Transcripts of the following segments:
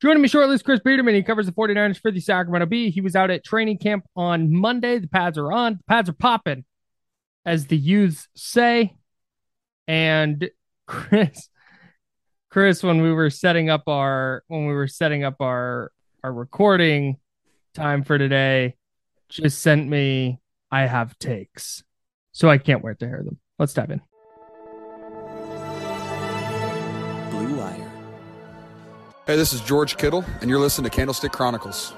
Joining me shortly is Chris Biederman. He covers the 49ers for the Sacramento Bee. He was out at training camp on Monday. The pads are on. The pads are popping, as the youths say. And Chris, Chris, when we were setting up our when we were setting up our our recording time for today, just sent me I have takes. So I can't wait to hear them. Let's dive in. Hey, this is George Kittle, and you're listening to Candlestick Chronicles.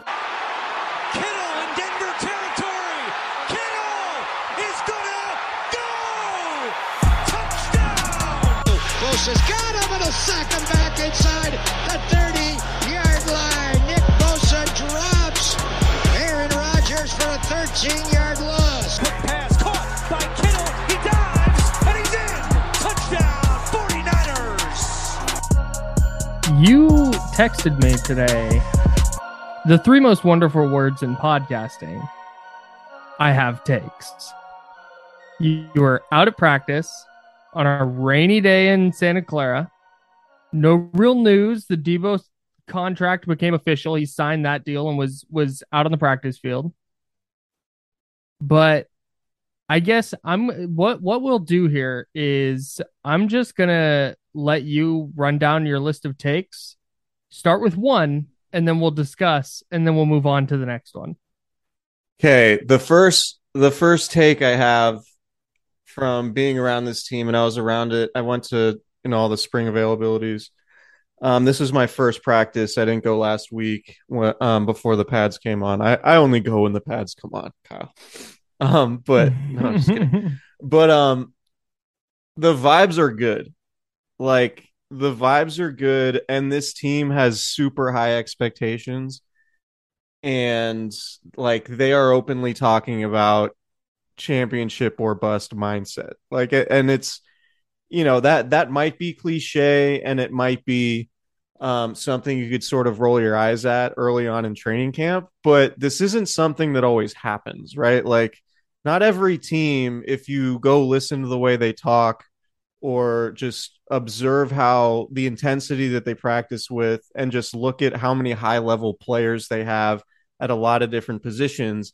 Kittle in Denver territory. Kittle is gonna go. Touchdown. Bosa's got him and a sack him back inside the 30 yard line. Nick Bosa drops Aaron Rodgers for a 13 yard loss. Quick pass caught by Kittle. He dives and he's in. Touchdown 49ers. You texted me today the three most wonderful words in podcasting. I have takes. You you were out at practice on a rainy day in Santa Clara. No real news. The Deebo contract became official. He signed that deal and was was out on the practice field. But I guess I'm what what we'll do here is I'm just gonna let you run down your list of takes. Start with one, and then we'll discuss, and then we'll move on to the next one. Okay, the first the first take I have from being around this team, and I was around it. I went to you know all the spring availabilities. Um, this was my first practice. I didn't go last week when, um, before the pads came on. I, I only go when the pads come on, Kyle. Um, but no, I'm just kidding. But um, the vibes are good. Like the vibes are good, and this team has super high expectations. And like they are openly talking about championship or bust mindset. Like and it's you know that that might be cliche and it might be um, something you could sort of roll your eyes at early on in training camp but this isn't something that always happens right? Like not every team if you go listen to the way they talk or just observe how the intensity that they practice with and just look at how many high level players they have at a lot of different positions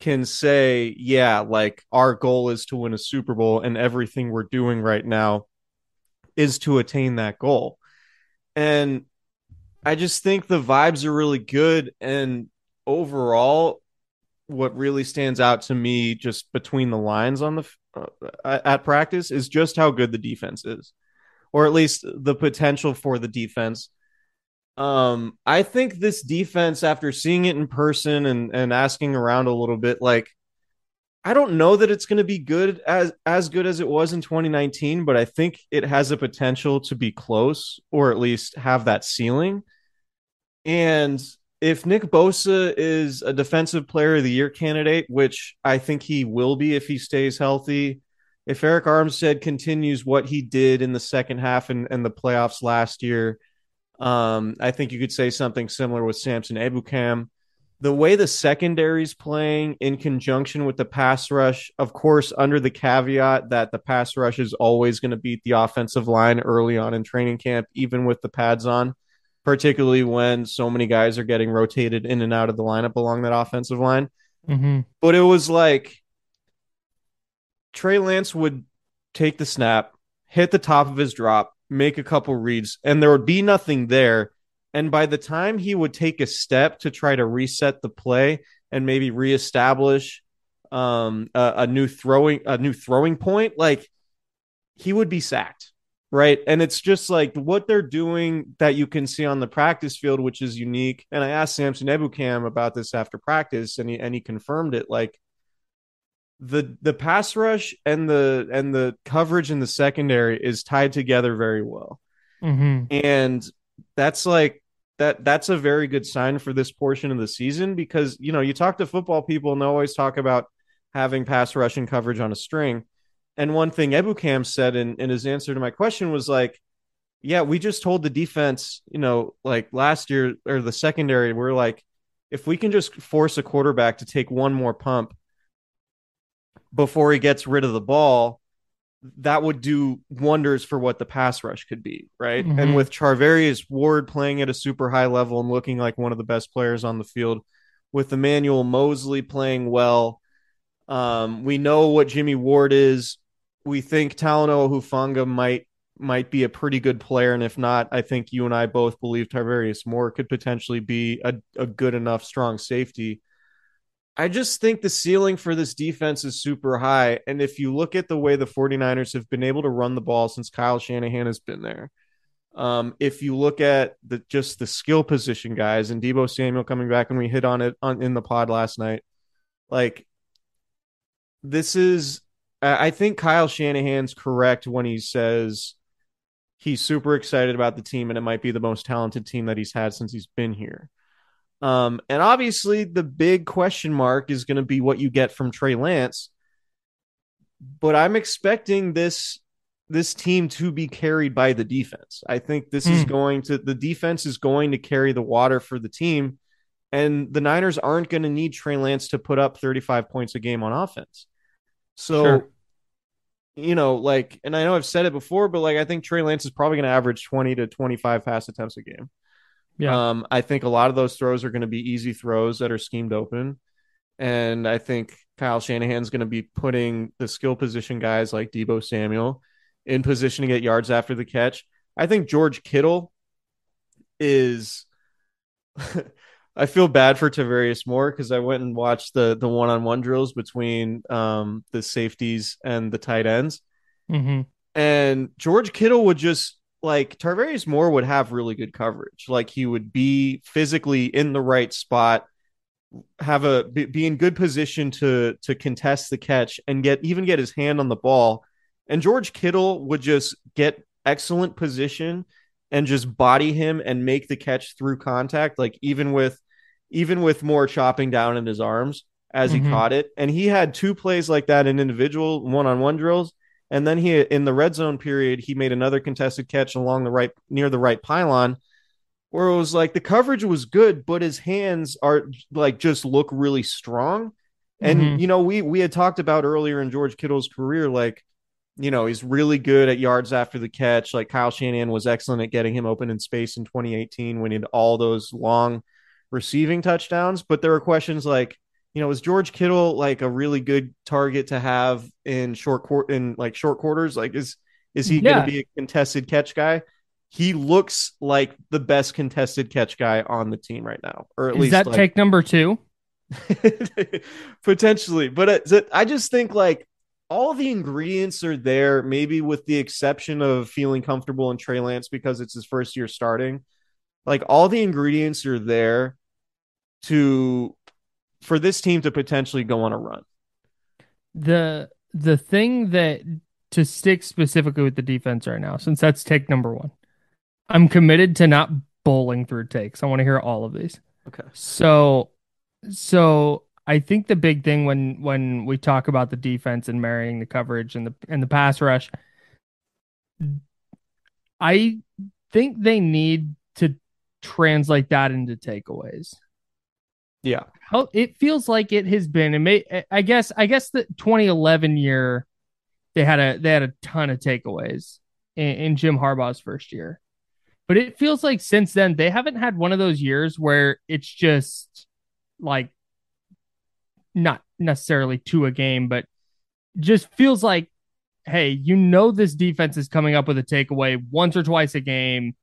can say, yeah, like our goal is to win a Super Bowl and everything we're doing right now is to attain that goal. And I just think the vibes are really good. And overall, what really stands out to me just between the lines on the uh, at practice is just how good the defense is or at least the potential for the defense um, I think this defense, after seeing it in person and and asking around a little bit, like I don't know that it's going to be good as as good as it was in 2019, but I think it has a potential to be close or at least have that ceiling. And if Nick Bosa is a defensive player of the year candidate, which I think he will be if he stays healthy, if Arik Armstead continues what he did in the second half and, and the playoffs last year, um, I think you could say something similar with Samson Ebukam. the way the secondary's playing in conjunction with the pass rush, of course, under the caveat that the pass rush is always going to beat the offensive line early on in training camp, even with the pads on, particularly when so many guys are getting rotated in and out of the lineup along that offensive line. Mm-hmm. But it was like Trey Lance would take the snap, hit the top of his drop, make a couple reads, and there would be nothing there. And by the time he would take a step to try to reset the play and maybe reestablish um, a, a new throwing a new throwing point, like he would be sacked, right? And it's just like what they're doing that you can see on the practice field, which is unique. And I asked Samson Ebukam about this after practice, and he and he confirmed it. Like the the pass rush and the and the coverage in the secondary is tied together very well Mm-hmm. and that's like that that's a very good sign for this portion of the season because you know you talk to football people and they always talk about having pass rushing coverage on a string and one thing Ebukam said in, in his answer to my question was like yeah we just told the defense you know like last year or the secondary we're like if we can just force a quarterback to take one more pump before he gets rid of the ball, that would do wonders for what the pass rush could be, right? Mhm. And with Charvarius Ward playing at a super high level and looking like one of the best players on the field, with Emmanuel Moseley playing well, um, we know what Jimmy Ward is. We think Talanoa Hufanga might might be a pretty good player, and if not, I think you and I both believe Tarvarius Moore could potentially be a, a good enough strong safety. I just think the ceiling for this defense is super high. And if you look at the way the 49ers have been able to run the ball since Kyle Shanahan has been there, um, if you look at the just the skill position guys and Deebo Samuel coming back and we hit on it on in the pod last night, like this is I I think Kyle Shanahan's correct when he says he's super excited about the team and it might be the most talented team that he's had since he's been here. Um, and obviously, the big question mark is going to be what you get from Trey Lance. But I'm expecting this this team to be carried by the defense. I think this is Hmm. going to the defense is going to carry the water for the team, and the Niners aren't going to need Trey Lance to put up 35 points a game on offense. So. Sure. You know, like, and I know I've said it before, but like, I think Trey Lance is probably going to average 20 to 25 pass attempts a game. Yeah. Um, I think a lot of those throws are going to be easy throws that are schemed open. And I think Kyle Shanahan's going to be putting the skill position guys like Deebo Samuel in position to get yards after the catch. I think George Kittle is. I feel bad for Tarvarius Moore because I went and watched the the one on one drills between um, the safeties and the tight ends mm-hmm. and George Kittle would just like Tarvarius Moore would have really good coverage. Like he would be physically in the right spot, have a be, be in good position to to contest the catch and get even get his hand on the ball. And George Kittle would just get excellent position and just body him and make the catch through contact like even with even with more chopping down in his arms as he Mhm. caught it. And he had two plays like that in individual one-on-one drills and then he in the red zone period, he made another contested catch along the right near the right pylon, where it was like the coverage was good, but his hands are like just look really strong. And Mhm. you know, we we had talked about earlier in George Kittle's career, like you know, he's really good at yards after the catch. Like Kyle Shanahan was excellent at getting him open in space in 2018 when he had all those long receiving touchdowns. But there were questions like, you know, is George Kittle like a really good target to have in short court in like short quarters? Like, is is he going to be a contested catch guy? He looks like the best contested catch guy on the team right now, or at Is least that like, take number two? potentially. But uh, it, I just think like all the ingredients are there, maybe with the exception of feeling comfortable in Trey Lance because it's his first year starting. Like all the ingredients are there to for this team to potentially go on a run. The the thing that to stick specifically with the defense right now, since that's take number one, I'm committed to not bowling through takes. I want to hear all of these. Okay. So, so I think the big thing when when we talk about the defense and marrying the coverage and the and the pass rush, I think they need to translate that into takeaways. Yeah. how it feels like it has been. May, I guess I guess the 2011 year they had a they had a ton of takeaways in, in Jim Harbaugh's first year, but it feels like since then they haven't had one of those years where it's just like not necessarily to a game, but just feels like, hey, you know this defense is coming up with a takeaway once or twice a game,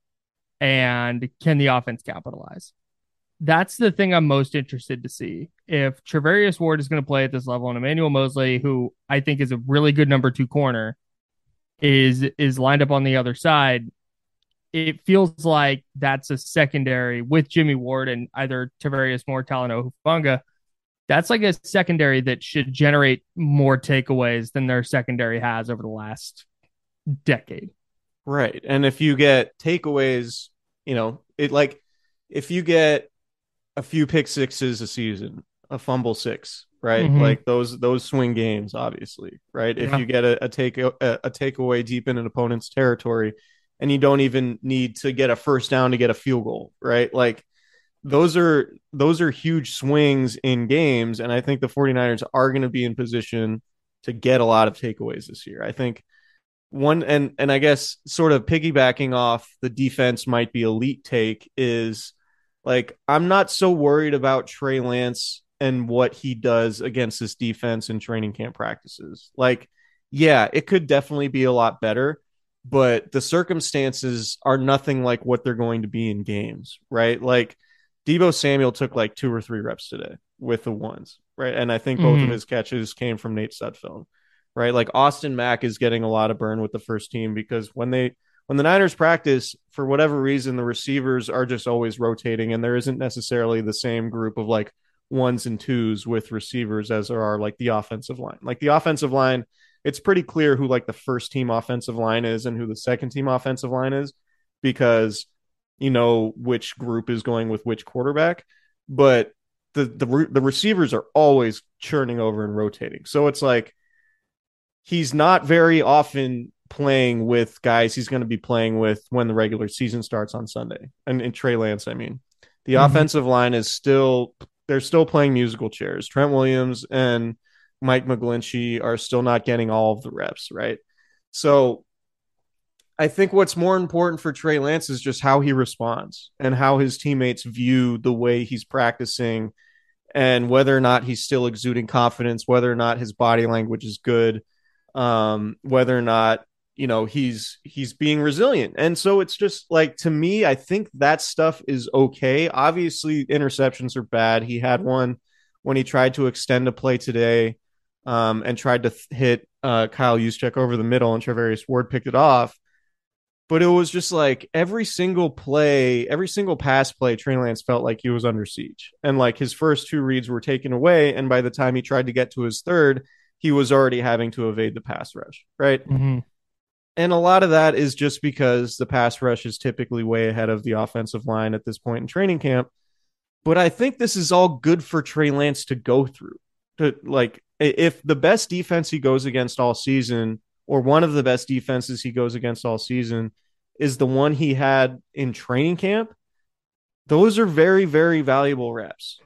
and can the offense capitalize? That's the thing I'm most interested to see. If Travarius Ward is going to play at this level, and Emmanuel Moseley, who I think is a really good number two corner, is is lined up on the other side, it feels like that's a secondary with Jimmy Ward and either Tarvarius Moore, Talanoa Hufanga. That's like a secondary that should generate more takeaways than their secondary has over the last decade. Right. And if you get takeaways, you know, it like if you get a few pick sixes a season, a fumble six, right? Mhm. Like those those swing games, obviously, right? If you get a, a take a, a takeaway deep in an opponent's territory, and you don't even need to get a first down to get a field goal, right? Like those are those are huge swings in games, and I think the 49ers are going to be in position to get a lot of takeaways this year. I think one and and I guess sort of piggybacking off the defense might be elite take is like I'm not so worried about Trey Lance and what he does against this defense in training camp practices. Like, yeah, it could definitely be a lot better, but the circumstances are nothing like what they're going to be in games, right? Like Deebo Samuel took like two or three reps today with the ones, right? And I think both of Mhm. his catches came from Nate Sudfeld, right? Like Austin Mack is getting a lot of burn with the first team because when they when the Niners practice, for whatever reason, the receivers are just always rotating, and there isn't necessarily the same group of like ones and twos with receivers as there are like the offensive line. Like the offensive line, it's pretty clear who like the first team offensive line is and who the second team offensive line is because you know which group is going with which quarterback. But the the the receivers are always churning over and rotating. So it's like he's not very often playing with guys he's going to be playing with when the regular season starts on Sunday. And in Trey Lance, I mean, the Mhm. offensive line is still they're still playing musical chairs. Trent Williams and Mike McGlinchey are still not getting all of the reps, right? So I think what's more important for Trey Lance is just how he responds and how his teammates view the way he's practicing and whether or not he's still exuding confidence, whether or not his body language is good, um, whether or not you know he's he's being resilient. And so it's just like to me, I think that stuff is okay. Obviously, interceptions are bad. He had one when he tried to extend a play today um, and tried to th- hit uh, Kyle Juszczyk over the middle, and Travarius Ward picked it off. But it was just like every single play, every single pass play, Trey Lance felt like he was under siege. And like his first two reads were taken away. And by the time he tried to get to his third, he was already having to evade the pass rush. Right. Mhm. And a lot of that is just because the pass rush is typically way ahead of the offensive line at this point in training camp. But I think this is all good for Trey Lance to go through. To like, if the best defense he goes against all season, or one of the best defenses he goes against all season, is the one he had in training camp, those are very, very valuable reps.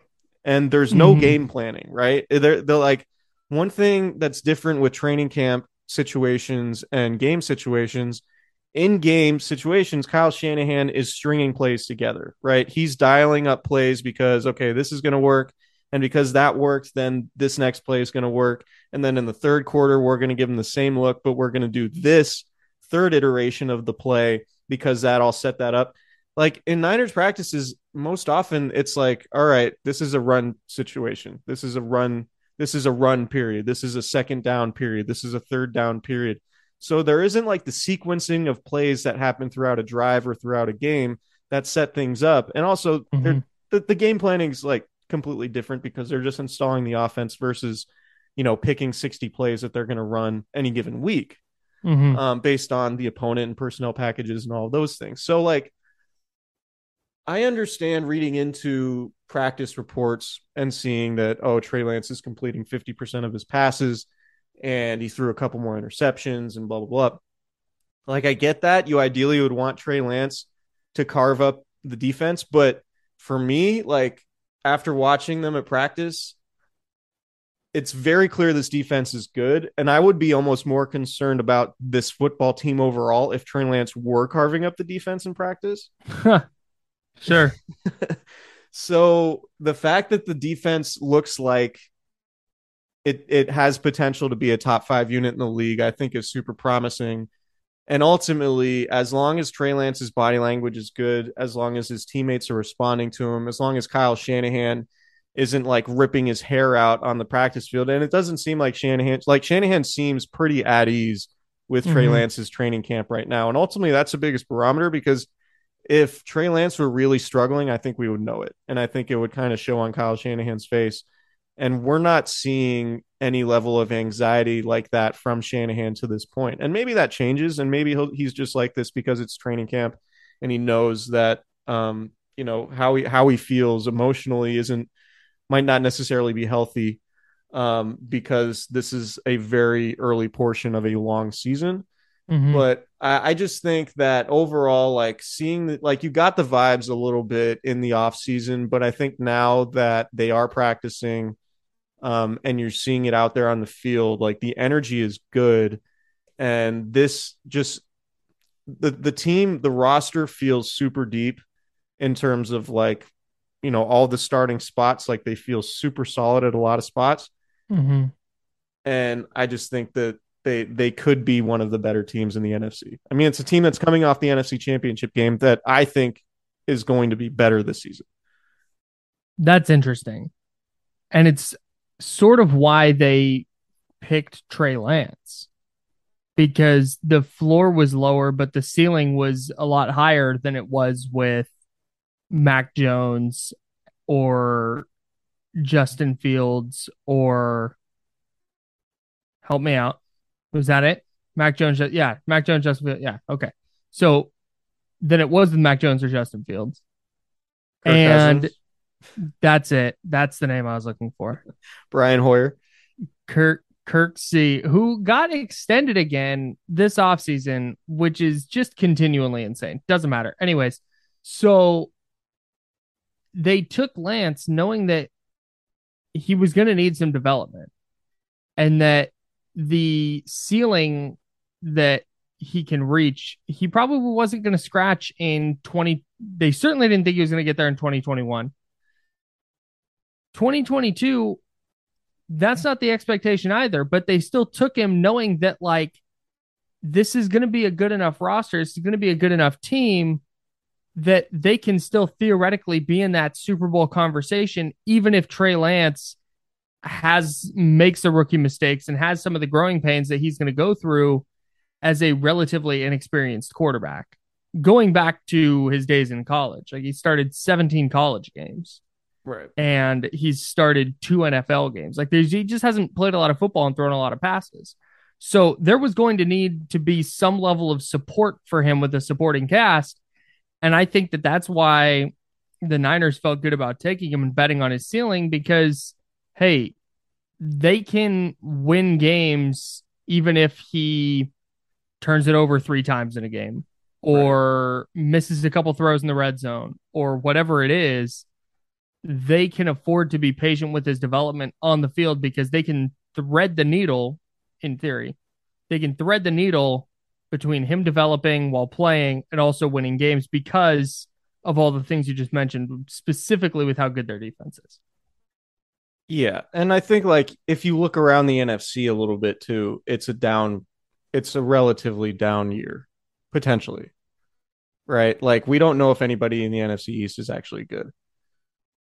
And there's no Mhm. game planning, right? They're, they're like one thing that's different with training camp situations and game situations. In game situations, Kyle Shanahan is stringing plays together, right? He's dialing up plays because, okay, this is going to work. And because that worked, then this next play is going to work. And then in the third quarter, we're going to give them the same look, but we're going to do this third iteration of the play because that all set that up. Like in Niners practices, most often it's like, all right, this is a run situation. This is a run. This is a run period. This is a second down period. This is a third down period. So there isn't like the sequencing of plays that happen throughout a drive or throughout a game that set things up. And also, Mhm. the, the game planning is like completely different because they're just installing the offense versus you know picking 60 plays that they're going to run any given week Mhm. um, based on the opponent and personnel packages and all those things so like i understand reading into practice reports and seeing that oh trey lance is completing 50% of his passes and he threw a couple more interceptions and blah blah blah like i get that you ideally would want trey lance to carve up the defense but for me like after watching them at practice, it's very clear this defense is good. And I would be almost more concerned about this football team overall if Trey Lance were carving up the defense in practice. sure. so the fact that the defense looks like it it has potential to be a top five unit in the league, I think is super promising. And ultimately, as long as Trey Lance's body language is good, as long as his teammates are responding to him, as long as Kyle Shanahan isn't like ripping his hair out on the practice field, and it doesn't seem like Shanahan like Shanahan seems pretty at ease with Trey Mhm. Lance's training camp right now. And ultimately that's the biggest barometer because if Trey Lance were really struggling, I think we would know it. And I think it would kind of show on Kyle Shanahan's face. And we're not seeing any level of anxiety like that from Shanahan to this point. And maybe that changes. And maybe he's just like this because it's training camp and he knows that, um, you know, how he, how he feels emotionally isn't, might not necessarily be healthy um, because this is a very early portion of a long season Mhm. but I, I just think that overall like seeing the, like you got the vibes a little bit in the off season but i think now that they are practicing um, and you're seeing it out there on the field like the energy is good and this just the the team the roster feels super deep in terms of like you know all the starting spots like they feel super solid at a lot of spots Mhm. and I just think that they they could be one of the better teams in the NFC. I mean, it's a team that's coming off the NFC Championship game that I think is going to be better this season. That's interesting. And it's sort of why they picked Trey Lance because the floor was lower, but the ceiling was a lot higher than it was with Mac Jones or Justin Fields or help me out. Was that it? Mac Jones, yeah, Mac Jones, Justin Fields, yeah, okay. So then it was with Mac Jones or Justin Fields. Kirk and Cousins, that's it. That's the name I was looking for. Brian Hoyer. Kirk Kirk C, who got extended again this offseason, which is just continually insane. Doesn't matter. Anyways, so they took Lance knowing that he was going to need some development and that the ceiling that he can reach, he probably wasn't going to scratch in 20. They certainly didn't think he was going to get there in 2021. 2022, that's not the expectation either, but they still took him knowing that, like, this is going to be a good enough roster. It's going to be a good enough team that they can still theoretically be in that Super Bowl conversation, even if Trey Lance has makes the rookie mistakes and has some of the growing pains that he's going to go through as a relatively inexperienced quarterback. Going back to his days in college, like he started 17 college games Right. and he's started two NFL games. Like there's, he just hasn't played a lot of football and thrown a lot of passes. So there was going to need to be some level of support for him with a supporting cast. And I think that that's why the Niners felt good about taking him and betting on his ceiling because, hey, they can win games even if he turns it over three times in a game or misses a couple throws in the red zone or whatever it is. They can afford to be patient with his development on the field because they can thread the needle, in theory. They can thread the needle between him developing while playing and also winning games because of all the things you just mentioned, specifically with how good their defense is. Yeah, and I think like if you look around the NFC a little bit too, it's a down, it's a relatively down year potentially, right? Like we don't know if anybody in the NFC East is actually good.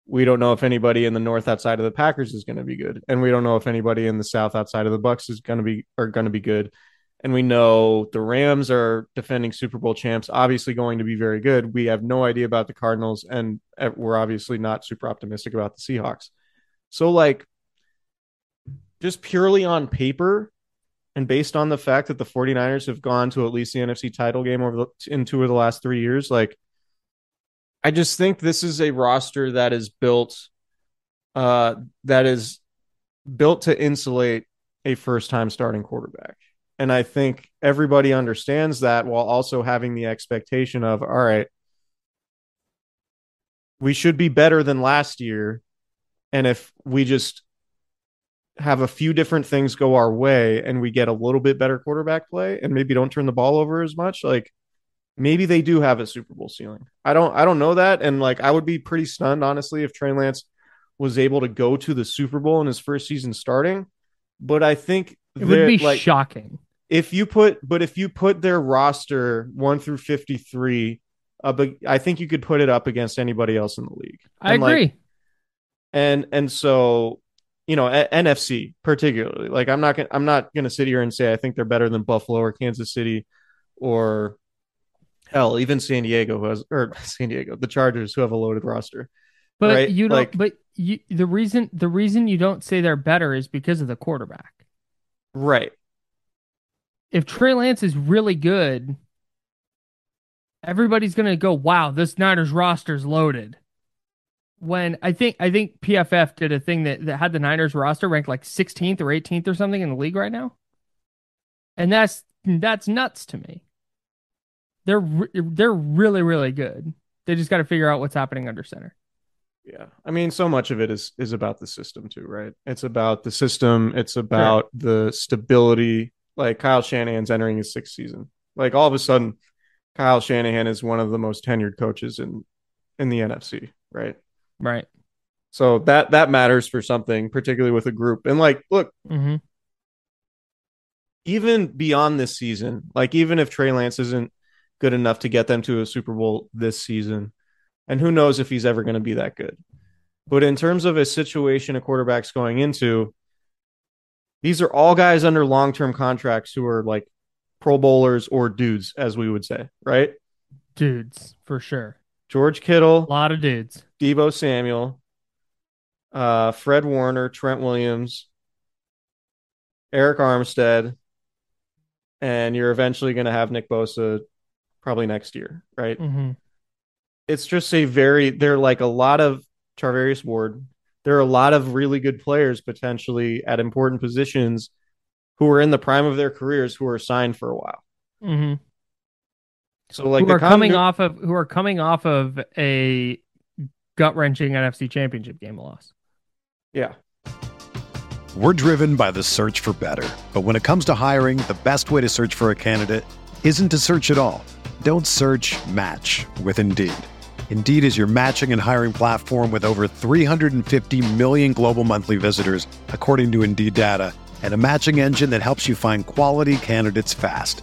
We don't know if anybody in the North outside of the Packers is going to be good, and we don't know if anybody in the South outside of the Bucs is going to be are going to be good. And we know the Rams are defending Super Bowl champs, obviously going to be very good. We have no idea about the Cardinals, and uh, we're obviously not super optimistic about the Seahawks. So, like, just purely on paper and based on the fact that the 49ers have gone to at least the NFC title game over the, in two of the last three years, like, I just think this is a roster that is built, uh, that is built to insulate a first time starting quarterback. And I think everybody understands that while also having the expectation of, all right, we should be better than last year. And if we just have a few different things go our way and we get a little bit better quarterback play and maybe don't turn the ball over as much, like maybe they do have a Super Bowl ceiling. I don't I don't know that. And like I would be pretty stunned, honestly, if Trey Lance was able to go to the Super Bowl in his first season starting. But I think It would be like shocking. if you put but if you put their roster one through 53 up i think you could put it up against anybody else in the league I And, like, agree. And and so you know a- nfc particularly like i'm not gonna i'm not gonna sit here and say i think they're better than buffalo or kansas city or hell even san diego who has or san diego the chargers who have a loaded roster but right? you don't. Like- but you, the reason the reason you don't say they're better is because of the quarterback. right If Trey Lance is really good, everybody's gonna go, "Wow, this Niners roster's loaded." When I think I think PFF did a thing that, that had the Niners roster ranked like 16th or 18th or something in the league right now, and that's that's nuts to me. They're re- they're really really good. They just got to figure out what's happening under center. Yeah. I mean, so much of it is is about the system too, right? It's about the system, it's about the stability. Like Kyle Shanahan's entering his sixth season. Like all of a sudden, Kyle Shanahan is one of the most tenured coaches in in the NFC, right? Right. So that that matters for something, particularly with a group. And like, look, Mm-hmm. even beyond this season, like even if Trey Lance isn't good enough to get them to a Super Bowl this season, and who knows if he's ever going to be that good. But in terms of a situation a quarterback's going into, these are all guys under long term contracts who are like pro bowlers or dudes, as we would say, right? Dudes, for sure. George Kittle, A lot of dudes. Deebo Samuel, uh, Fred Warner, Trent Williams, Arik Armstead, and you're eventually going to have Nick Bosa probably next year, right? Mm-hmm. It's just a very, they're like a lot of Charvarius Ward. There are a lot of really good players potentially at important positions who are in the prime of their careers who are signed for a while. Mm-hmm. So like who are coming continu- off of who are coming off of a gut wrenching NFC Championship game loss. yeah. We're driven by the search for better. But when it comes to hiring, the best way to search for a candidate isn't to search at all. Don't search match with Indeed. Indeed is your matching and hiring platform with over 350 million global monthly visitors, according to Indeed data, and a matching engine that helps you find quality candidates fast.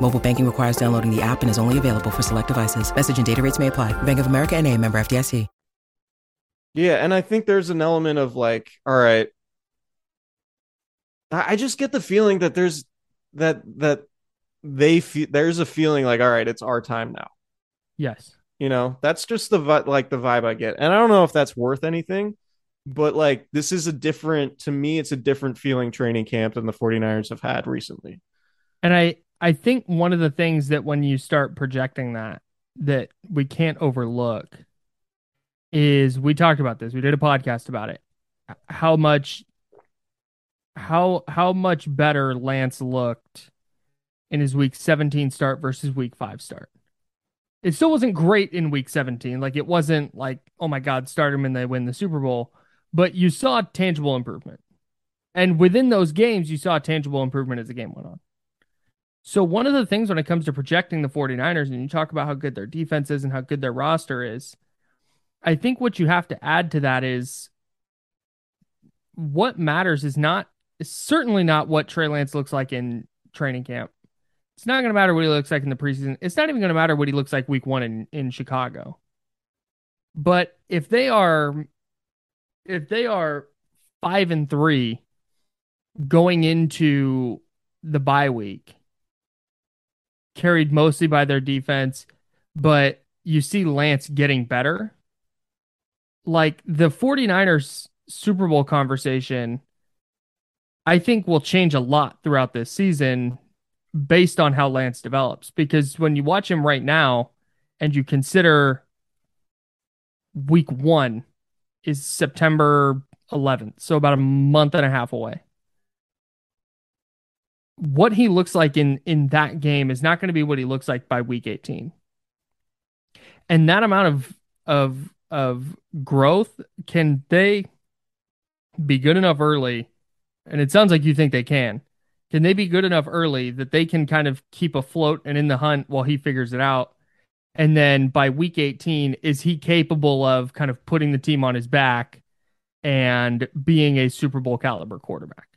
Mobile banking requires downloading the app and is only available for select devices. Message and data rates may apply. Bank of America and a member FDIC. Yeah, and I think there's an element of like, all right, I I just get the feeling that there's that that they feel there's a feeling like, all right, it's our time now. Yes. You know, that's just the vi- like the vibe I get, and I don't know if that's worth anything, but like this is a different to me, it's a different feeling training camp than the 49ers have had recently. And I I think one of the things that when you start projecting that that we can't overlook is we talked about this. We did a podcast about it. How much how how much better Lance looked in his week 17 start versus week 5 start. It still wasn't great in week 17. Like it wasn't like, oh my God, start them and they win the Super Bowl. But you saw tangible improvement. And within those games, you saw tangible improvement as the game went on. So one of the things when it comes to projecting the 49ers, and you talk about how good their defense is and how good their roster is, I think what you have to add to that is what matters is not certainly not what Trey Lance looks like in training camp. It's not going to matter what he looks like in the preseason. It's not even going to matter what he looks like week one in, in Chicago. But if they are, if they are five and three going into the bye week, carried mostly by their defense, but you see Lance getting better. Like the 49ers Super Bowl conversation, I think will change a lot throughout this season based on how Lance develops. Because when you watch him right now and you consider week one is September 11th, so about a month and a half away. What he looks like in in that game is not going to be what he looks like by week 18. And that amount of of of growth can they be good enough early? And it sounds like you think they can. Can they be good enough early that they can kind of keep afloat and in the hunt while he figures it out? And then by week 18, is he capable of kind of putting the team on his back and being a Super Bowl caliber quarterback?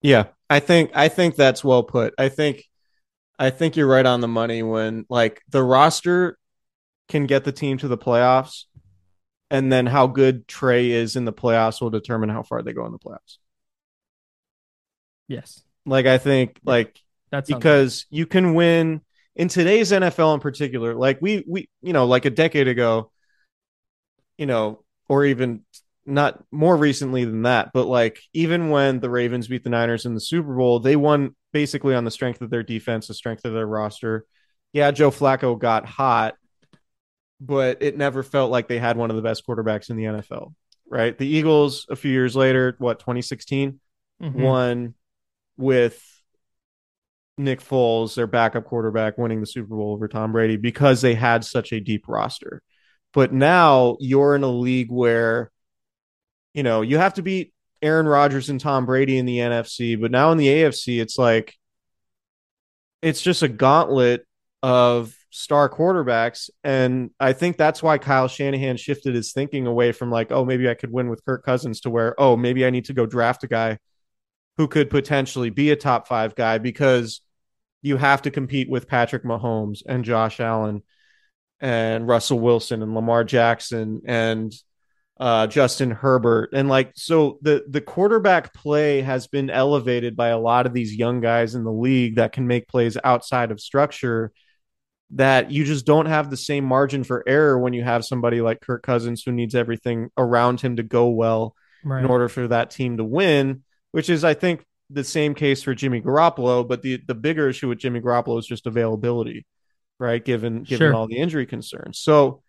Yeah, I think I think that's well put. I think I think you're right on the money when like the roster can get the team to the playoffs and then how good Trey is in the playoffs will determine how far they go in the playoffs. Yes. Like I think like That's because you can win in today's NFL in particular. Like we we you know like a decade ago, you know, or even not more recently than that, but like even when the Ravens beat the Niners in the Super Bowl, they won basically on the strength of their defense, the strength of their roster. Yeah, Joe Flacco got hot, but it never felt like they had one of the best quarterbacks in the NFL, right? The Eagles a few years later, what 2016, Mhm. won with Nick Foles, their backup quarterback, winning the Super Bowl over Tom Brady because they had such a deep roster. But now you're in a league where, you know, you have to beat Aaron Rodgers and Tom Brady in the NFC, but now in the AFC, it's like it's just a gauntlet of star quarterbacks. And I think that's why Kyle Shanahan shifted his thinking away from like, oh, maybe I could win with Kirk Cousins to where, oh, maybe I need to go draft a guy who could potentially be a top five guy because you have to compete with Patrick Mahomes and Josh Allen and Russell Wilson and Lamar Jackson and uh, Justin Herbert. And like, so the, the quarterback play has been elevated by a lot of these young guys in the league that can make plays outside of structure that you just don't have the same margin for error when you have somebody like Kirk Cousins who needs everything around him to go well Right. in order for that team to win, which is, I think, the same case for Jimmy Garoppolo. But the the bigger issue with Jimmy Garoppolo is just availability, right? Given given Sure. all the injury concerns. So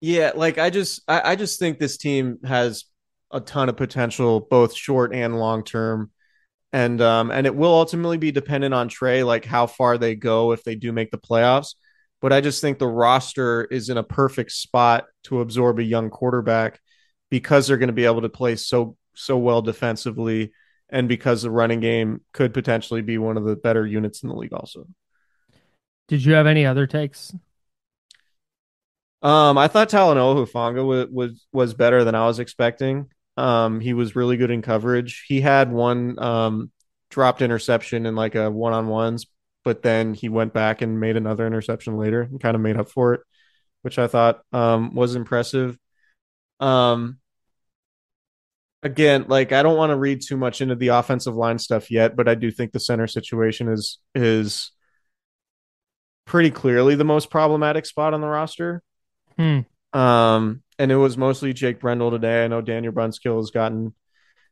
yeah, like I just I, I just think this team has a ton of potential, both short and long term. And um and it will ultimately be dependent on Trey, like how far they go if they do make the playoffs. But I just think the roster is in a perfect spot to absorb a young quarterback because they're going to be able to play so so well defensively and because the running game could potentially be one of the better units in the league also. Did you have any other takes? Um I thought Talanoa Hufanga was, was was better than I was expecting. Um he was really good in coverage. He had one um dropped interception in like a one-on-ones, but then he went back and made another interception later and kind of made up for it, which I thought um was impressive. Um again, like I don't want to read too much into the offensive line stuff yet, but I do think the center situation is is pretty clearly the most problematic spot on the roster. Hmm. Um, and it was mostly Jake Brendel today. I know Daniel Brunskill has gotten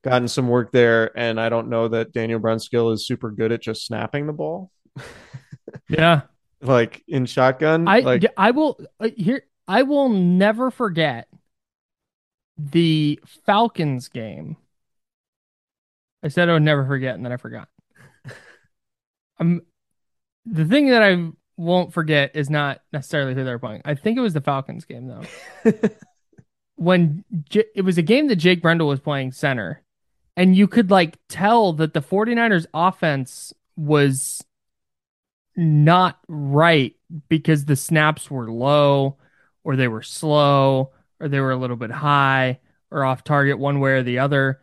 gotten some work there, and I don't know that Daniel Brunskill is super good at just snapping the ball, Yeah. like in shotgun. I like I will uh, here I will never forget the Falcons game. I said I would never forget, and then I forgot. Um, The thing that I won't forget is not necessarily who they're playing. I think it was the Falcons game though. when J- it was a game that Jake Brendel was playing center, and you could like tell that the 49ers offense was not right because the snaps were low or they were slow or they were a little bit high or off target one way or the other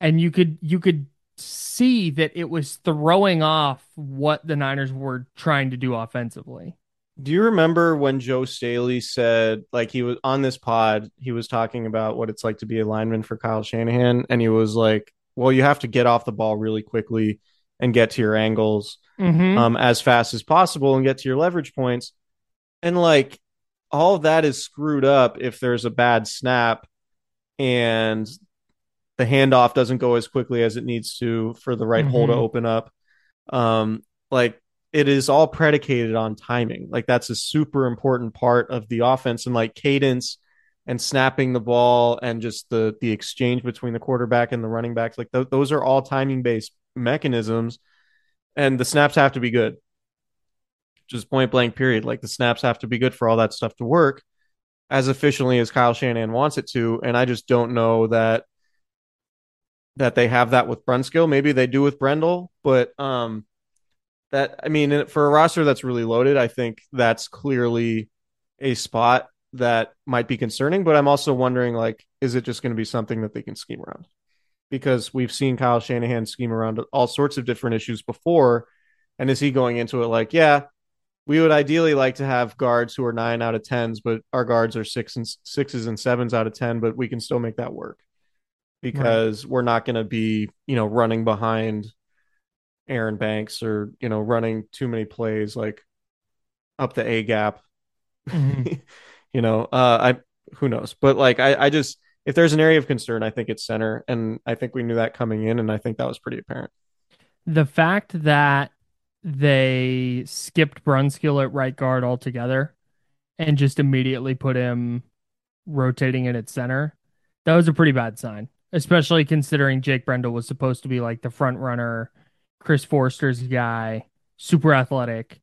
and you could you could see that it was throwing off what the Niners were trying to do offensively. Do you remember when Joe Staley said, like, he was on this pod, he was talking about what it's like to be a lineman for Kyle Shanahan, and he was like, well, you have to get off the ball really quickly and get to your angles Mm-hmm. um, as fast as possible and get to your leverage points. And like all of that is screwed up if there's a bad snap and the handoff doesn't go as quickly as it needs to for the right hole to Mhm. open up. Um, like it is all predicated on timing. Like that's a super important part of the offense and like cadence and snapping the ball and just the the exchange between the quarterback and the running backs. Like th- those are all timing based mechanisms and the snaps have to be good. Just point blank period. Like the snaps have to be good for all that stuff to work as efficiently as Kyle Shanahan wants it to. And I just don't know that that they have that with Brunskill. Maybe they do with Brendel, but um that I mean for a roster that's really loaded, I think that's clearly a spot that might be concerning. But I'm also wondering like, is it just going to be something that they can scheme around? Because we've seen Kyle Shanahan scheme around all sorts of different issues before. And is he going into it like, yeah, we would ideally like to have guards who are nine out of tens, but our guards are six and sixes and sevens out of ten, but we can still make that work because we're not going to be, you know, running behind Aaron Banks or you know running too many plays like up the A gap. Mhm. you know, uh, I who knows, but like I, I just if there's an area of concern, I think it's center, and I think we knew that coming in, and I think that was pretty apparent. The fact that they skipped Brunskill at right guard altogether and just immediately put him rotating in at center, that was a pretty bad sign, especially considering Jake Brendel was supposed to be like the front runner, Chris Foerster's guy, super athletic,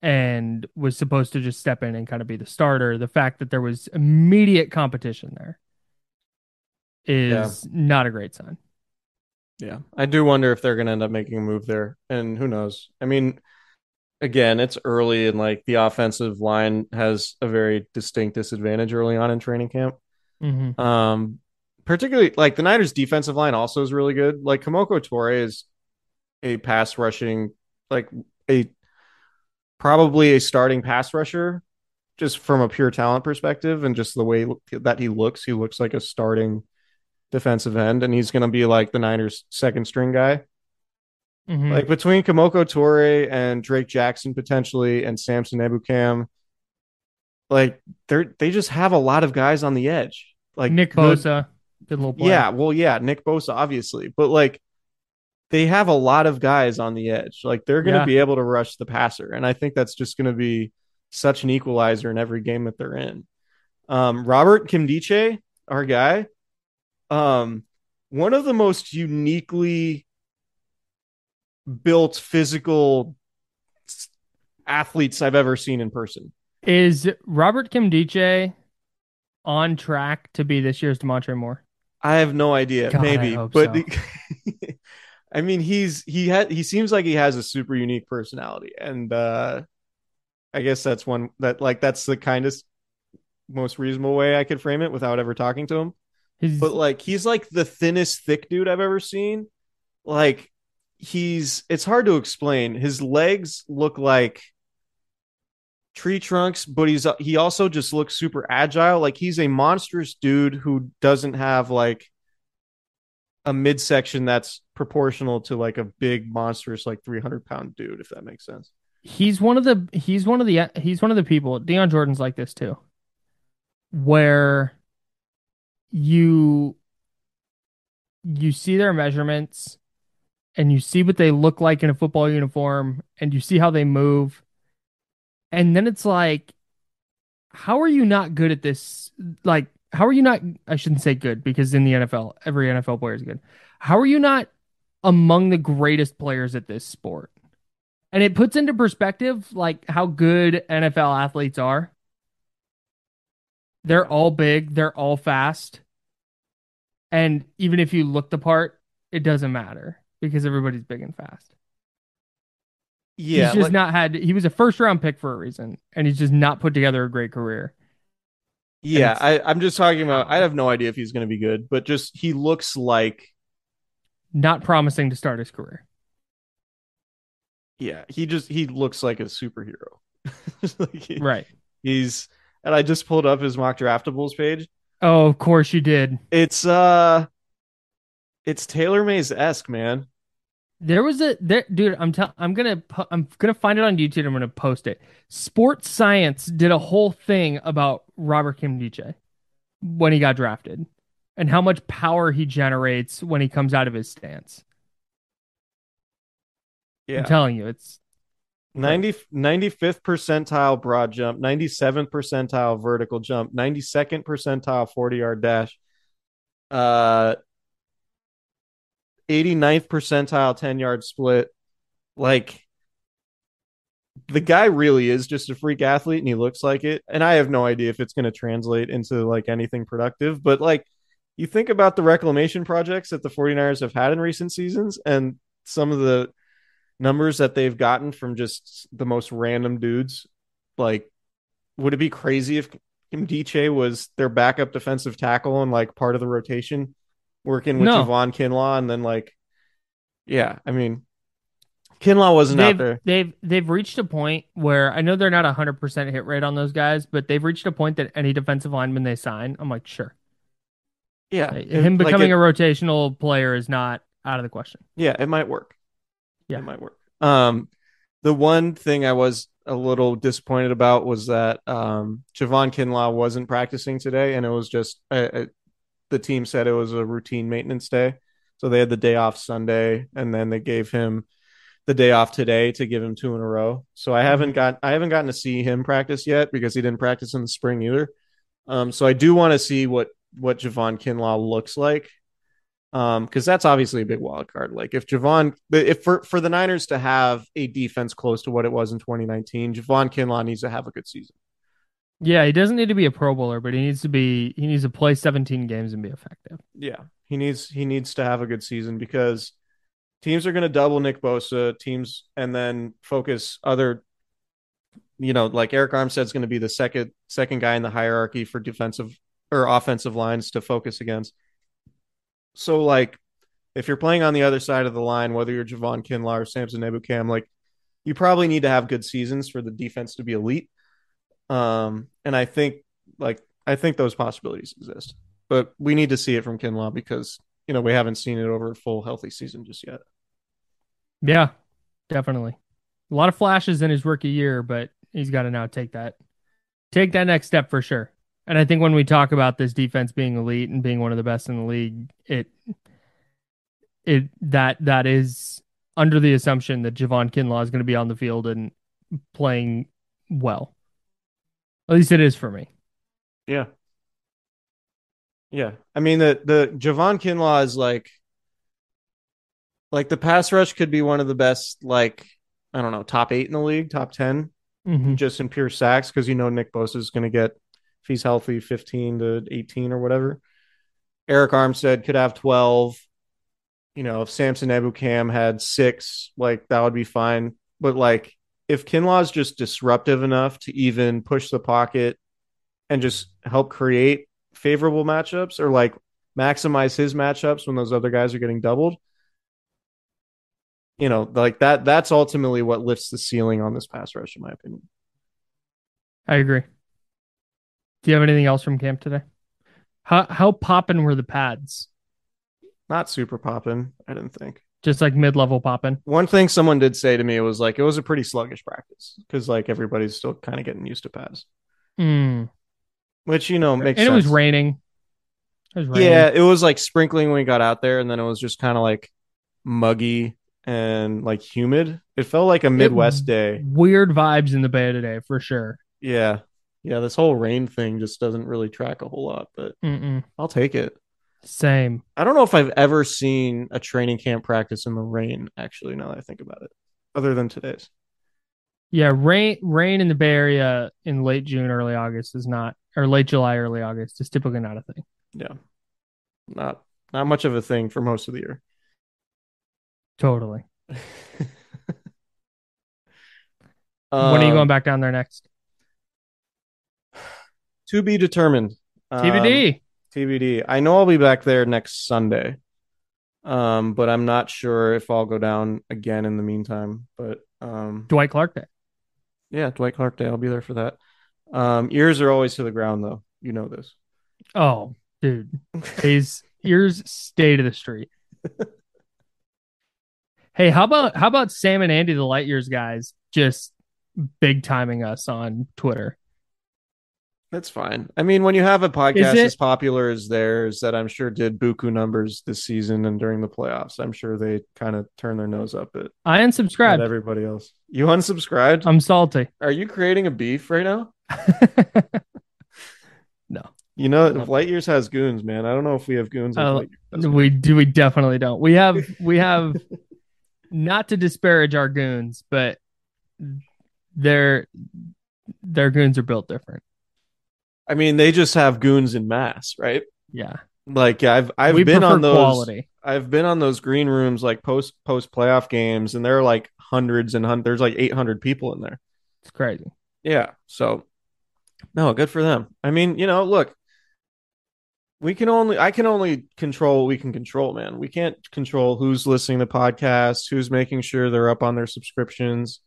and was supposed to just step in and kind of be the starter. The fact that there was immediate competition there is not a great sign. Yeah, I do wonder if they're going to end up making a move there, and who knows? I mean, again, it's early, and like the offensive line has a very distinct disadvantage early on in training camp. Mm-hmm. Um, particularly like the Niners' defensive line also is really good. Like Kemoko Turay is a pass rushing, like a probably a starting pass rusher, just from a pure talent perspective, and just the way that he looks. He looks like a starting defensive end, and he's going to be like the Niners' second string guy. Mm-hmm. Like between Kemoko Turay and Drake Jackson potentially, and Samson Ebukam, like they're they just have a lot of guys on the edge. Like Nick Bosa, good little play. yeah, well, yeah, Nick Bosa, obviously, but like they have a lot of guys on the edge. Like they're going to Yeah. be able to rush the passer, and I think that's just going to be such an equalizer in every game that they're in. Um, Robert Nkemdiche, our guy, um, one of the most uniquely built physical athletes I've ever seen in person. Is Robert Nkemdiche on track to be this year's Damontre Moore? I have no idea. God, maybe, but so. I mean, he's he had he seems like he has a super unique personality, and uh I guess that's one that like that's the kindest, most reasonable way I could frame it without ever talking to him. His, But like, he's like the thinnest thick dude I've ever seen. Like, he's it's hard to explain. His legs look like tree trunks, but he's he also just looks super agile. Like he's a monstrous dude who doesn't have like a midsection that's proportional to like a big monstrous like 300 pound dude if that makes sense he's one of the he's one of the he's one of the people. Dion Jordan's like this too, where you you see their measurements and you see what they look like in a football uniform and you see how they move and then it's like how are you not good at this like how are you not I shouldn't say good because in the NFL every NFL player is good how are you not among the greatest players at this sport And it puts into perspective like how good NFL athletes are. They're all big, they're all fast. And even if you look the part, it doesn't matter because everybody's big and fast. Yeah, he's just like- not had he was a first round pick for a reason and he's just not put together a great career. yeah. I, I'm just talking about. I have no idea if he's going to be good, but just he looks like Not promising to start his career. yeah. He just he looks like a superhero. Like, he- Right. He's and I just pulled up his mock draftables page. Oh, of course you did. It's uh, it's Taylor Mays esque, man. There was a there, dude. I'm tell, I'm gonna I'm gonna find it on YouTube. I'm gonna post it. Sports Science did a whole thing about Robert Nkemdiche when he got drafted and how much power he generates when he comes out of his stance. Yeah, I'm telling you, it's 90, 95th percentile broad jump, 97th percentile vertical jump, 92nd percentile 40 yard dash, uh, 89th percentile 10 yard split. Like, the guy really is just a freak athlete and he looks like it. And I have no idea if it's going to translate into like anything productive, but like, you think about the reclamation projects that the 49ers have had in recent seasons and some of the numbers that they've gotten from just the most random dudes. Like, would it be crazy if Nkemdiche was their backup defensive tackle and like part of the rotation, working with No. Javon Kinlaw, and then like, yeah, I mean, Kinlaw wasn't they've out there. they've they've reached a point where I know they're not hundred percent hit rate on those guys, but they've reached a point that any defensive lineman they sign, I'm like, sure, Yeah, him like becoming it- a rotational player is not out of the question. Yeah, it might work. Yeah. It might work. Um, the one thing I was a little disappointed about was that um, Javon Kinlaw wasn't practicing today, and it was just uh, uh, the team said it was a routine maintenance day, so they had the day off Sunday, and then they gave him the day off today to give him two in a row. So I haven't got I haven't gotten to see him practice yet because he didn't practice in the spring either. Um, so I do want to see what what Javon Kinlaw looks like um because that's obviously a big wild card like if Javon if for for the Niners to have a defense close to what it was in 2019 Javon Kinlaw needs to have a good season Yeah, he doesn't need to be a Pro Bowler, but he needs to be he needs to play 17 games and be effective. yeah he needs he needs to have a good season because teams are going to double Nick Bosa teams and then focus other you know like Arik Armstead's going to be the second second guy in the hierarchy for defensive or offensive lines to focus against so like if you're playing on the other side of the line whether you're Javon Kinlaw or Samson Ebukam like you probably need to have good seasons for the defense to be elite um and I think like I think those possibilities exist but we need to see it from Kinlaw because you know we haven't seen it over a full healthy season just yet. Yeah, definitely. A lot of flashes in his rookie year, but he's got to now take that take that next step for sure. And I think when we talk about this defense being elite and being one of the best in the league, it it that that is under the assumption that Javon Kinlaw is going to be on the field and playing well. At least it is for me. Yeah. Yeah. I mean the the Javon Kinlaw is like like the pass rush could be one of the best like I don't know, top 8 in the league, top 10 Mhm. just in pure sacks cuz you know Nick Bosa is going to get if he's healthy 15 to 18 or whatever. Arik Armstead could have 12. You know, if Samson Ebukam had 6, like that would be fine. But like if Kinlaw's just disruptive enough to even push the pocket and just help create favorable matchups or like maximize his matchups when those other guys are getting doubled. You know, like that that's ultimately what lifts the ceiling on this pass rush, in my opinion. I agree. Do you have anything else from camp today? How how poppin' were the pads? Not super popping, I didn't think. Just like mid level popping. One thing someone did say to me was like it was a pretty sluggish practice because like everybody's still kind of getting used to pads, Mm. which you know makes and it was raining. It was raining. Yeah, it was like sprinkling when we got out there, and then it was just kind of like muggy and like humid. It felt like a Midwest day. Weird vibes in the bay today for sure. Yeah. Yeah, this whole rain thing just doesn't really track a whole lot, but Mm-mm. I'll take it. Same. I don't know if I've ever seen a training camp practice in the rain, actually, now that I think about it, other than today's. Yeah, rain rain in the Bay Area in late June, early August is not, or late July, early August is typically not a thing. Yeah. Not not much of a thing for most of the year. Totally. when Um, are you going back down there next? To be determined. Um, TBD. I know I'll be back there next Sunday. Um, but I'm not sure if I'll go down again in the meantime. But um, Dwight Clark Day. yeah, Dwight Clark Day. I'll be there for that. Um, ears are always to the ground, though. You know this. Oh, dude. His ears stay to the street. hey, how about how about Sam and Andy, the Light Years guys, just big timing us on Twitter? That's fine. I mean, when you have a podcast as popular as theirs, that I'm sure did buku numbers this season and during the playoffs, I'm sure they kind of turn their nose up at, I at unsubscribed. everybody else. You unsubscribed? I'm salty. Are you creating a beef right now? no. You know, if Light Years has goons, man. I don't know if we have goons. Uh, Light Years has we do we definitely don't. We have we have not to disparage our goons, but their their goons are built different. I mean, they just have goons in mass, right? Yeah. Like I've I've we been on those quality. I've been on those green rooms like post post playoff games, and there are like hundreds and hundreds. There's like 800 people in there. It's crazy. Yeah. So, no, good for them. I mean, you know, look, we can only, I can only control what we can control, man. We can't control who's listening to podcasts, who's making sure they're up on their subscriptions.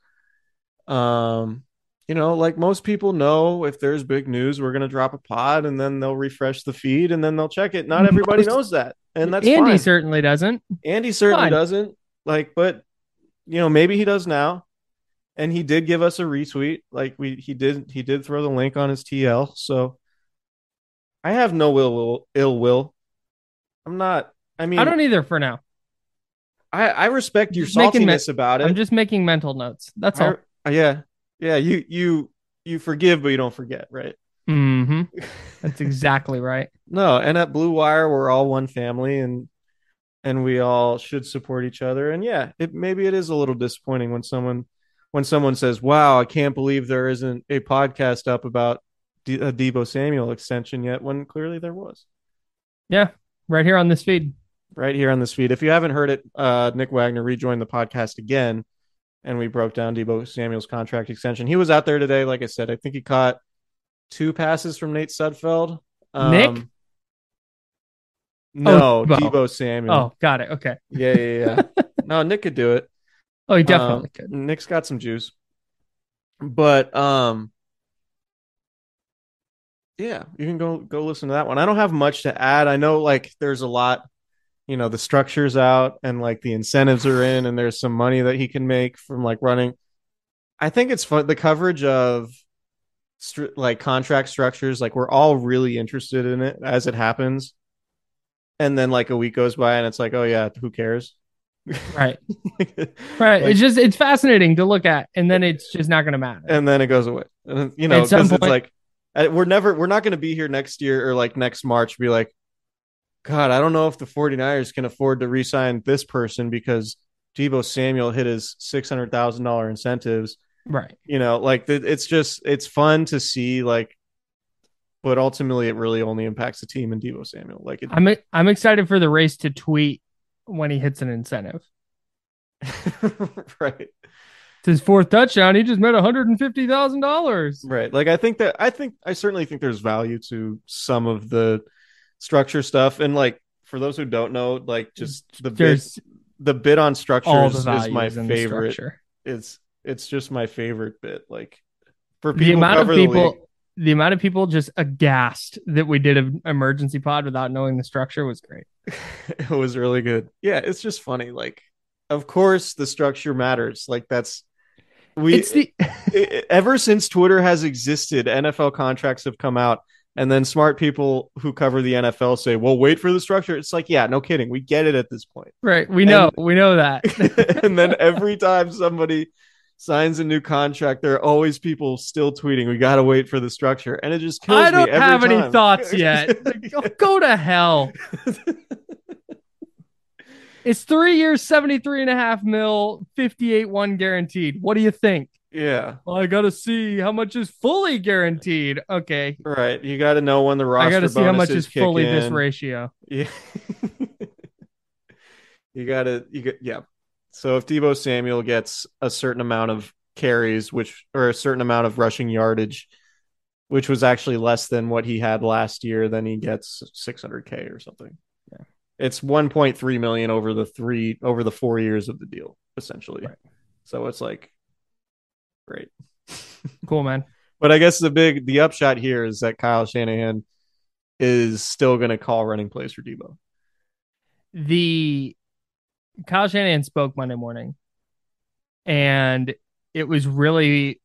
Um, you know, like most people know if there's big news, we're going to drop a pod and then they'll refresh the feed and then they'll check it. Not everybody Most- knows that. And that's Andy fine. certainly doesn't. Andy certainly Fine. doesn't. Like, but you know, maybe he does now. And he did give us a retweet. Like we he did he did throw the link on his TL. So I have no will, will ill will. I'm not I mean I don't either for now. I, I respect your saltiness about it. I'm just making mental notes. That's all. Yeah. Yeah, you you you forgive but you don't forget, right? hmm That's exactly right. No, and at Blue Wire we're all one family and and we all should support each other. And yeah, it maybe it is a little disappointing when someone when someone says, "Wow, I can't believe there isn't a podcast up about D- a Deebo Samuel extension yet," when clearly there was. Yeah, right here on this feed. Right here on this feed. If you haven't heard it, uh, Nick Wagner rejoined the podcast again, and we broke down Deebo Samuel's contract extension. He was out there today, like I said. I think he caught two passes from Nate Sudfeld. Nick? Um, No, Oh, Deebo. Deebo Samuel. Oh, got it. Okay. Yeah, yeah, yeah. no, Nick could do it. Oh, he definitely Um, could. Nick's got some juice. But um yeah, you can go go listen to that one. I don't have much to add. I know like there's a lot, you know, the structure's out and like the incentives are in and there's some money that he can make from like running. I think it's fun the coverage of str- like contract structures like we're all really interested in it as it happens. And then like a week goes by and it's like, "Oh yeah, who cares?" Right. Right. Like- it's just it's fascinating to look at, and then it's just not going to matter. and then it goes away. And you know, because it's like uh, we're never we're not going to be here next year or like next March be like, God, I don't know if the 49ers can afford to re-sign this person because Deebo Samuel hit his six hundred thousand dollar incentives. right. You know, like it's just it's fun to see like, but ultimately it really only impacts the team and Deebo Samuel. Like it, I'm I'm excited for the race to tweet when he hits an incentive. right. It's his fourth touchdown. He just made one hundred and fifty thousand dollars. Right. Like I think that I think I certainly think there's value to some of the structure stuff. And like for those who don't know, like just the bit the bit on the is my favorite. structure. It's it's just my favorite bit. Like for people who amount of the people, league, the amount of people just aghast that we did an emergency pod without knowing the structure was great. it was really good. Yeah, it's just funny. Like of course the structure matters. Like that's we it's the it- ever since Twitter has existed, NFL contracts have come out, and then smart people who cover the NFL say, "Well, wait for the structure." It's like, yeah, no kidding, we get it at this point. right. We know. we know that. and then every time somebody signs a new contract, there are always people still tweeting, "We got to wait for the structure," and it just kills me. I don't every have any thoughts yet. Go to hell. It's three years, 73 and a half mil, 58 one guaranteed. What do you think? Yeah. Well, I gotta see how much is fully guaranteed. Okay. Right. You got to know when the roster I gotta see how much is fully this ratio. Yeah. you got to you get yeah. So if Deebo Samuel gets a certain amount of carries which or a certain amount of rushing yardage which was actually less than what he had last year, then he gets 600k or something. Yeah. It's 1.3 million over the 3 over the 4 years of the deal essentially. Right. So it's like great. Cool, man. But I guess the big the upshot here is that Kyle Shanahan is still going to call running plays for Deebo. The Kyle Shanahan spoke Monday morning, and it was really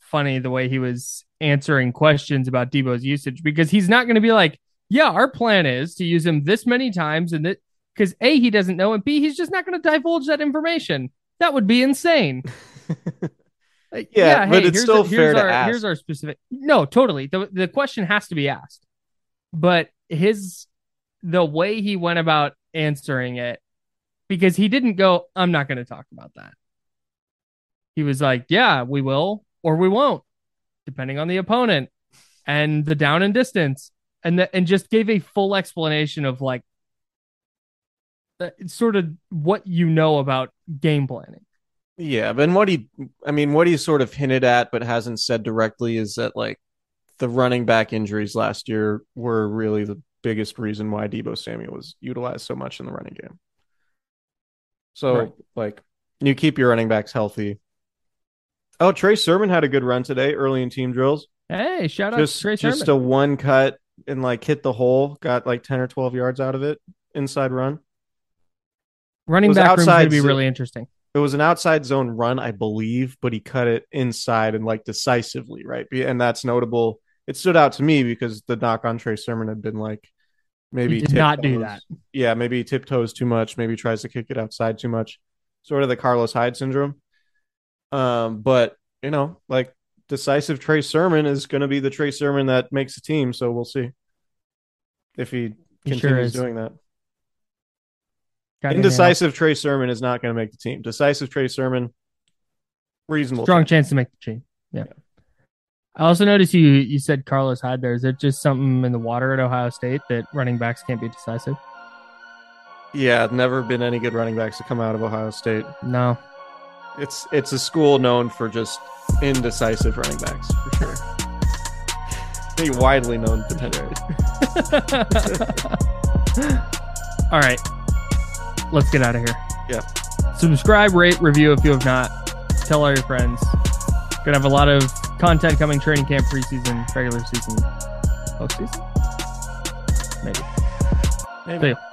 funny the way he was answering questions about Deebo's usage because he's not going to be like, "Yeah, our plan is to use him this many times," and that because a he doesn't know, and b he's just not going to divulge that information. That would be insane. Like, Yeah, but it's here's still here's fair to our, ask. Here's our specific. No, totally. The the question has to be asked, but his the way he went about answering it, because he didn't go, "I'm not going to talk about that." He was like, "Yeah, we will, or we won't, depending on the opponent and the down and distance," and the, and just gave a full explanation of like, uh, sort of what you know about game planning. Yeah, but what he, I mean, what he sort of hinted at but hasn't said directly is that like the running back injuries last year were really the biggest reason why Debo Samuel was utilized so much in the running game. So Right. like you keep your running backs healthy. Oh, Trey Sermon had a good run today early in team drills. Hey, shout out Just to Trey just Sermon. a one cut and like hit the hole, got like 10 or 12 yards out of it inside run. Running back room is going outside to be really interesting. It was an outside zone run, I believe, but he cut it inside and like decisively, right? And that's notable. It stood out to me because the knock on Trey Sermon had been like maybe He did not do that. Yeah, maybe he tiptoes too much, maybe tries to kick it outside too much, sort of the Carlos Hyde syndrome. Um, but you know, like decisive Trey Sermon is going to be the Trey Sermon that makes the team, so we'll see if he He continues sure doing that. Got Indecisive Trey Sermon is not going to make the team. Decisive Trey Sermon, reasonable. strong chance. chance to make the team. Yeah. I also noticed you you said Carlos Hyde there. Is it just something in the water at Ohio State that running backs can't be decisive? Yeah, never been any good running backs to come out of Ohio State. No. It's it's a school known for just indecisive running backs for sure. Pretty widely known potentially. All right. Let's get out of here. Yeah. Subscribe, rate, review if you have not. Tell all your friends. Gonna have a lot of content coming training camp, preseason, regular season, postseason. Maybe. Maybe. See ya.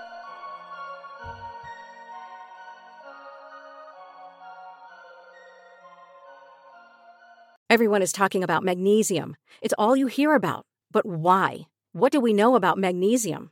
Everyone is talking about magnesium. It's all you hear about. But why? What do we know about magnesium?